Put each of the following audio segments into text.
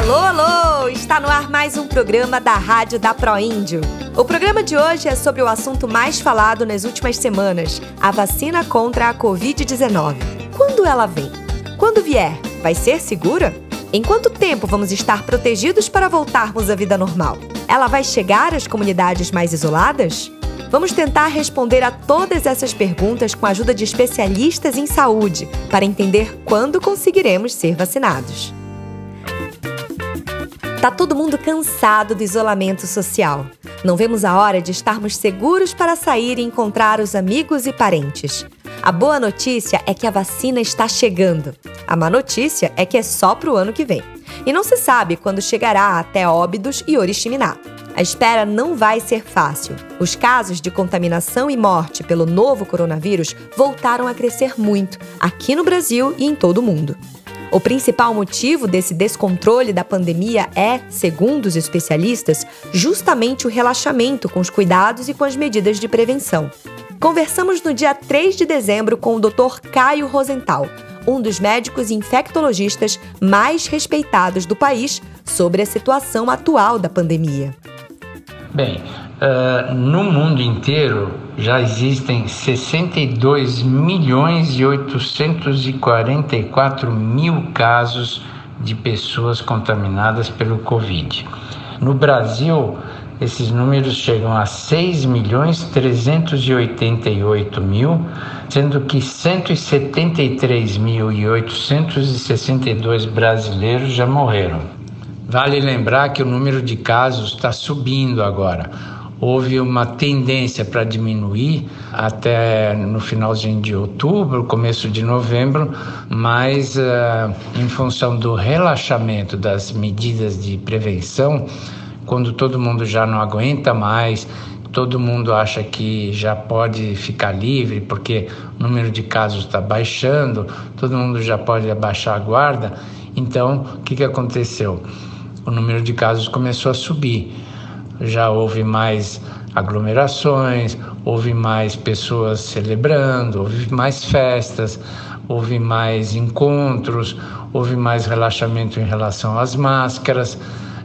Alô, alô! Está no ar mais um programa da Rádio da Proíndio. O programa de hoje é sobre o assunto mais falado nas últimas semanas: a vacina contra a Covid-19. Quando ela vem? Quando vier, vai ser segura? Em quanto tempo vamos estar protegidos para voltarmos à vida normal? Ela vai chegar às comunidades mais isoladas? Vamos tentar responder a todas essas perguntas com a ajuda de especialistas em saúde para entender quando conseguiremos ser vacinados. Tá todo mundo cansado do isolamento social. Não vemos a hora de estarmos seguros para sair e encontrar os amigos e parentes. A boa notícia é que a vacina está chegando. A má notícia é que é só para o ano que vem. E não se sabe quando chegará até Óbidos e Oriximiná. A espera não vai ser fácil. Os casos de contaminação e morte pelo novo coronavírus voltaram a crescer muito, aqui no Brasil e em todo o mundo. O principal motivo desse descontrole da pandemia é, segundo os especialistas, justamente o relaxamento com os cuidados e com as medidas de prevenção. Conversamos no dia 3 de dezembro com o Dr. Caio Rosenthal, um dos médicos infectologistas mais respeitados do país, sobre a situação atual da pandemia. Bem, uh, no mundo inteiro já existem 62 milhões e 844 mil casos de pessoas contaminadas pelo Covid. No Brasil, esses números chegam a 6 milhões 388 mil, sendo que 173.862 brasileiros já morreram. Vale lembrar que o número de casos está subindo agora. Houve uma tendência para diminuir até no finalzinho de outubro, começo de novembro, mas uh, em função do relaxamento das medidas de prevenção, quando todo mundo já não aguenta mais, todo mundo acha que já pode ficar livre porque o número de casos está baixando, todo mundo já pode abaixar a guarda. Então, o que, que aconteceu? o número de casos começou a subir. Já houve mais aglomerações, houve mais pessoas celebrando, houve mais festas, houve mais encontros, houve mais relaxamento em relação às máscaras.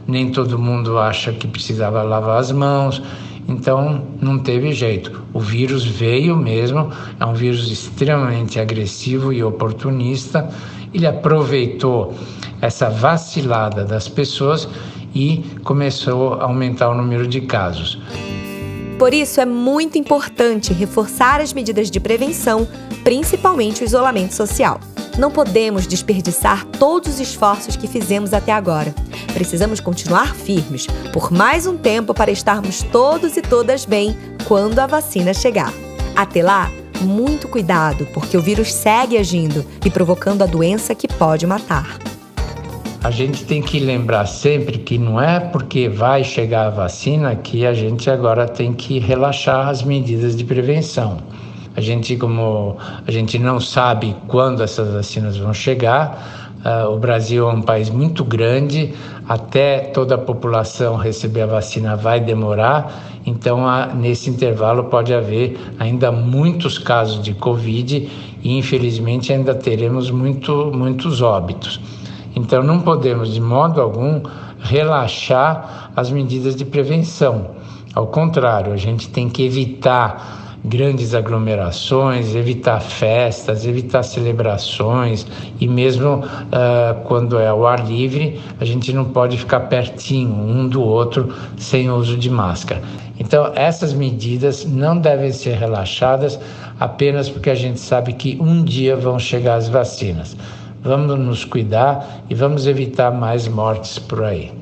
Nem todo mundo acha que precisava lavar as mãos. Então não teve jeito. O vírus veio mesmo, é um vírus extremamente agressivo e oportunista. Ele aproveitou essa vacilada das pessoas e começou a aumentar o número de casos. Por isso, é muito importante reforçar as medidas de prevenção, principalmente o isolamento social. Não podemos desperdiçar todos os esforços que fizemos até agora. Precisamos continuar firmes por mais um tempo para estarmos todos e todas bem quando a vacina chegar. Até lá, muito cuidado, porque o vírus segue agindo e provocando a doença que pode matar a gente tem que lembrar sempre que não é porque vai chegar a vacina que a gente agora tem que relaxar as medidas de prevenção. A gente, como a gente não sabe quando essas vacinas vão chegar, uh, o Brasil é um país muito grande, até toda a população receber a vacina vai demorar, então uh, nesse intervalo pode haver ainda muitos casos de Covid e infelizmente ainda teremos muito, muitos óbitos. Então, não podemos, de modo algum, relaxar as medidas de prevenção. Ao contrário, a gente tem que evitar grandes aglomerações, evitar festas, evitar celebrações e mesmo uh, quando é ao ar livre, a gente não pode ficar pertinho um do outro sem uso de máscara. Então, essas medidas não devem ser relaxadas apenas porque a gente sabe que um dia vão chegar as vacinas vamos nos cuidar e vamos evitar mais mortes por aí.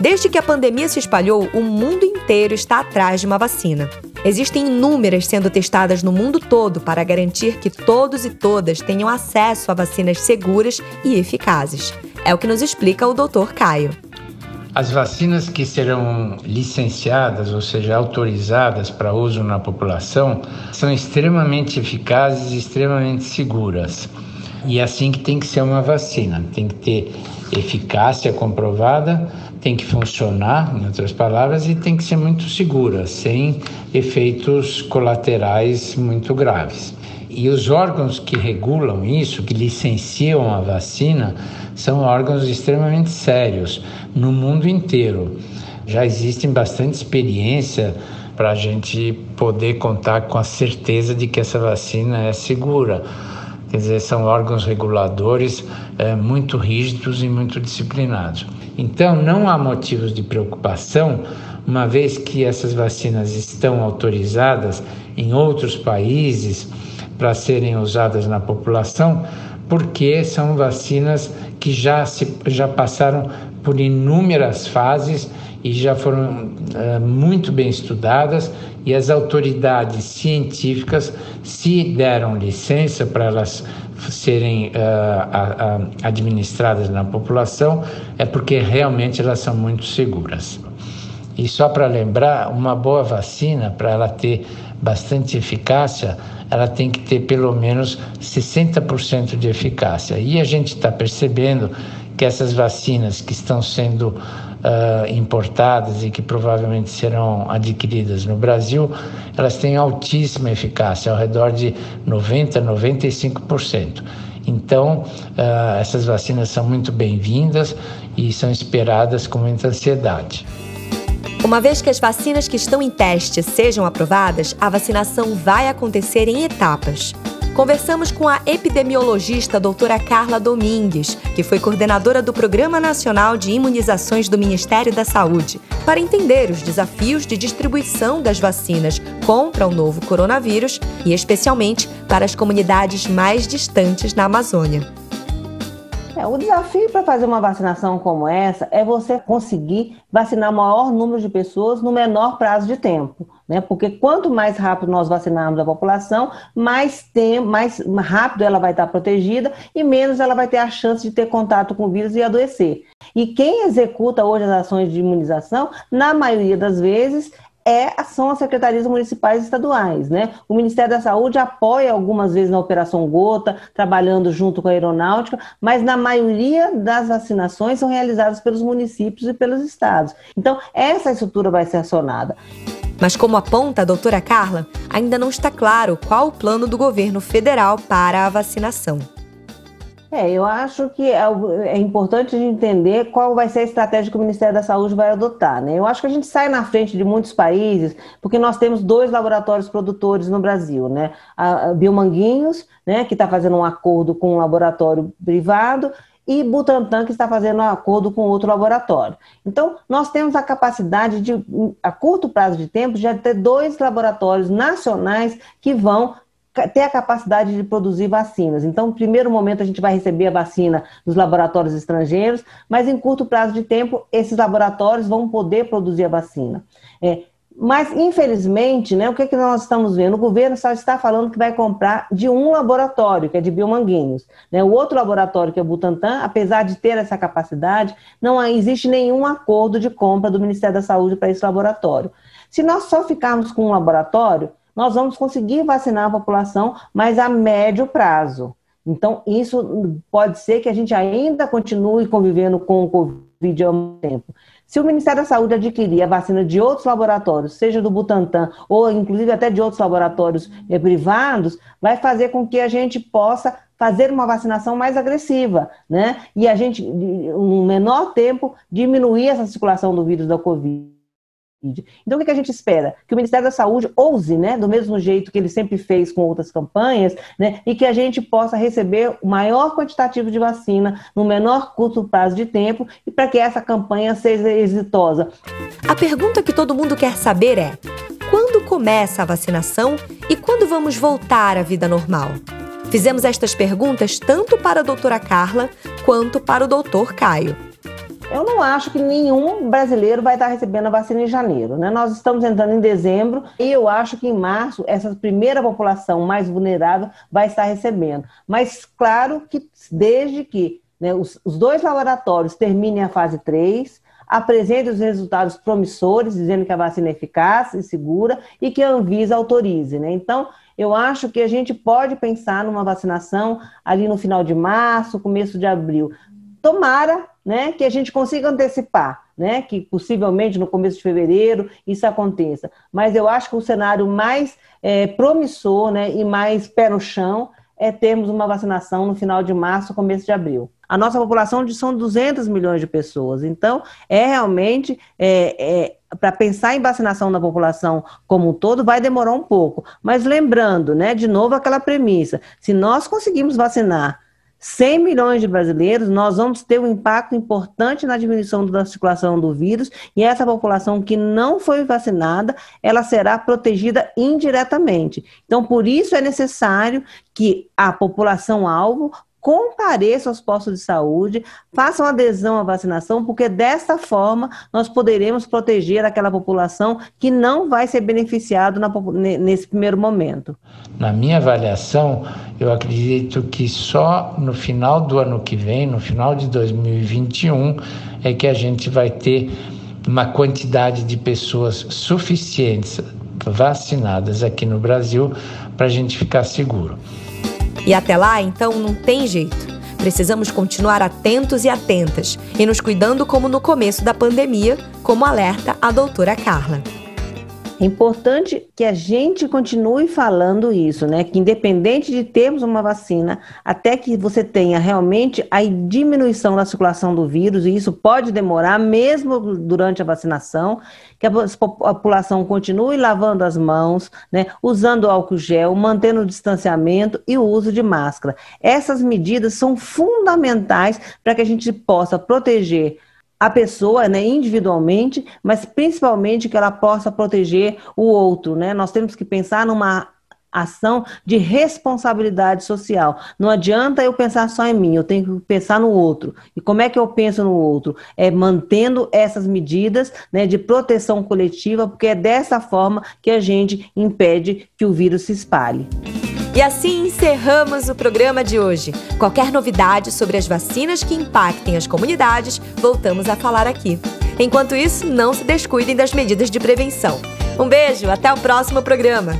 Desde que a pandemia se espalhou, o mundo inteiro está atrás de uma vacina. Existem inúmeras sendo testadas no mundo todo para garantir que todos e todas tenham acesso a vacinas seguras e eficazes. É o que nos explica o Dr. Caio. As vacinas que serão licenciadas, ou seja, autorizadas para uso na população, são extremamente eficazes e extremamente seguras. E é assim que tem que ser uma vacina, tem que ter eficácia comprovada, tem que funcionar, em outras palavras, e tem que ser muito segura, sem efeitos colaterais muito graves. E os órgãos que regulam isso, que licenciam a vacina, são órgãos extremamente sérios no mundo inteiro. Já existe bastante experiência para a gente poder contar com a certeza de que essa vacina é segura. Quer dizer, são órgãos reguladores é, muito rígidos e muito disciplinados. Então, não há motivos de preocupação, uma vez que essas vacinas estão autorizadas em outros países para serem usadas na população, porque são vacinas que já, se, já passaram por inúmeras fases e já foram uh, muito bem estudadas e as autoridades científicas se deram licença para elas serem uh, administradas na população é porque realmente elas são muito seguras. E só para lembrar, uma boa vacina, para ela ter bastante eficácia, ela tem que ter pelo menos 60% de eficácia. E a gente está percebendo que essas vacinas que estão sendo uh, importadas e que provavelmente serão adquiridas no Brasil, elas têm altíssima eficácia, ao redor de 90%, 95%. Então, uh, essas vacinas são muito bem-vindas e são esperadas com muita ansiedade. Uma vez que as vacinas que estão em teste sejam aprovadas, a vacinação vai acontecer em etapas. Conversamos com a epidemiologista doutora Carla Domingues, que foi coordenadora do Programa Nacional de Imunizações do Ministério da Saúde, para entender os desafios de distribuição das vacinas contra o novo coronavírus e, especialmente, para as comunidades mais distantes na Amazônia. É, o desafio para fazer uma vacinação como essa é você conseguir vacinar o maior número de pessoas no menor prazo de tempo. Né? Porque quanto mais rápido nós vacinarmos a população, mais, tempo, mais rápido ela vai estar protegida e menos ela vai ter a chance de ter contato com o vírus e adoecer. E quem executa hoje as ações de imunização, na maioria das vezes, é, são as secretarias municipais e estaduais. Né? O Ministério da Saúde apoia algumas vezes na Operação Gota, trabalhando junto com a aeronáutica, mas na maioria das vacinações são realizadas pelos municípios e pelos estados. Então, essa estrutura vai ser acionada. Mas, como aponta a doutora Carla, ainda não está claro qual o plano do governo federal para a vacinação. É, eu acho que é, é importante entender qual vai ser a estratégia que o Ministério da Saúde vai adotar. Né? Eu acho que a gente sai na frente de muitos países, porque nós temos dois laboratórios produtores no Brasil, né? A Biomanguinhos, né, que está fazendo um acordo com um laboratório privado, e Butantan, que está fazendo um acordo com outro laboratório. Então, nós temos a capacidade de, a curto prazo de tempo, de ter dois laboratórios nacionais que vão ter a capacidade de produzir vacinas. Então, no primeiro momento, a gente vai receber a vacina dos laboratórios estrangeiros, mas em curto prazo de tempo, esses laboratórios vão poder produzir a vacina. É, mas, infelizmente, né, o que, é que nós estamos vendo? O governo só está falando que vai comprar de um laboratório, que é de Biomanguinhos. Né? O outro laboratório, que é o Butantan, apesar de ter essa capacidade, não existe nenhum acordo de compra do Ministério da Saúde para esse laboratório. Se nós só ficarmos com um laboratório, nós vamos conseguir vacinar a população, mas a médio prazo. Então, isso pode ser que a gente ainda continue convivendo com o Covid ao mesmo tempo. Se o Ministério da Saúde adquirir a vacina de outros laboratórios, seja do Butantan ou inclusive até de outros laboratórios eh, privados, vai fazer com que a gente possa fazer uma vacinação mais agressiva, né? E a gente, em um menor tempo, diminuir essa circulação do vírus da Covid. Então, o que a gente espera? Que o Ministério da Saúde ouse, né, do mesmo jeito que ele sempre fez com outras campanhas, né, e que a gente possa receber o maior quantitativo de vacina no menor curto prazo de tempo e para que essa campanha seja exitosa. A pergunta que todo mundo quer saber é: quando começa a vacinação e quando vamos voltar à vida normal? Fizemos estas perguntas tanto para a doutora Carla quanto para o doutor Caio. Eu não acho que nenhum brasileiro vai estar recebendo a vacina em janeiro. Né? Nós estamos entrando em dezembro e eu acho que em março essa primeira população mais vulnerável vai estar recebendo. Mas claro que desde que né, os, os dois laboratórios terminem a fase 3, apresentem os resultados promissores, dizendo que a vacina é eficaz e segura e que a Anvisa autorize. Né? Então, eu acho que a gente pode pensar numa vacinação ali no final de março, começo de abril. Tomara né, que a gente consiga antecipar. né, que possivelmente no começo de fevereiro isso aconteça. Mas eu acho que o cenário mais é, promissor né, e mais pé no chão é termos uma vacinação no final de março, começo de abril. A nossa população são 200 milhões de pessoas, então é realmente é, é, para pensar em vacinação na população como um todo vai demorar um pouco. Mas lembrando, né, de novo aquela premissa: se nós conseguimos vacinar 100 milhões de brasileiros, nós vamos ter um impacto importante na diminuição da circulação do vírus e essa população que não foi vacinada, ela será protegida indiretamente. Então, por isso é necessário que a população alvo compareçam aos postos de saúde, façam adesão à vacinação, porque desta forma nós poderemos proteger aquela população que não vai ser beneficiada nesse primeiro momento. Na minha avaliação, eu acredito que só no final do ano que vem, no final de 2021, é que a gente vai ter uma quantidade de pessoas suficientes vacinadas aqui no Brasil para a gente ficar seguro. E até lá, então, não tem jeito. Precisamos continuar atentos e atentas e nos cuidando como no começo da pandemia, como alerta a doutora Carla. É importante que a gente continue falando isso, né? Que independente de termos uma vacina, até que você tenha realmente a diminuição da circulação do vírus, e isso pode demorar mesmo durante a vacinação, que a população continue lavando as mãos, né? Usando álcool gel, mantendo o distanciamento e o uso de máscara. Essas medidas são fundamentais para que a gente possa proteger a pessoa, né, individualmente, mas principalmente que ela possa proteger o outro, né? Nós temos que pensar numa ação de responsabilidade social. Não adianta eu pensar só em mim, eu tenho que pensar no outro. E como é que eu penso no outro? É mantendo essas medidas né, de proteção coletiva, porque é dessa forma que a gente impede que o vírus se espalhe. E assim encerramos o programa de hoje. Qualquer novidade sobre as vacinas que impactem as comunidades, voltamos a falar aqui. Enquanto isso, não se descuidem das medidas de prevenção. Um beijo, até o próximo programa.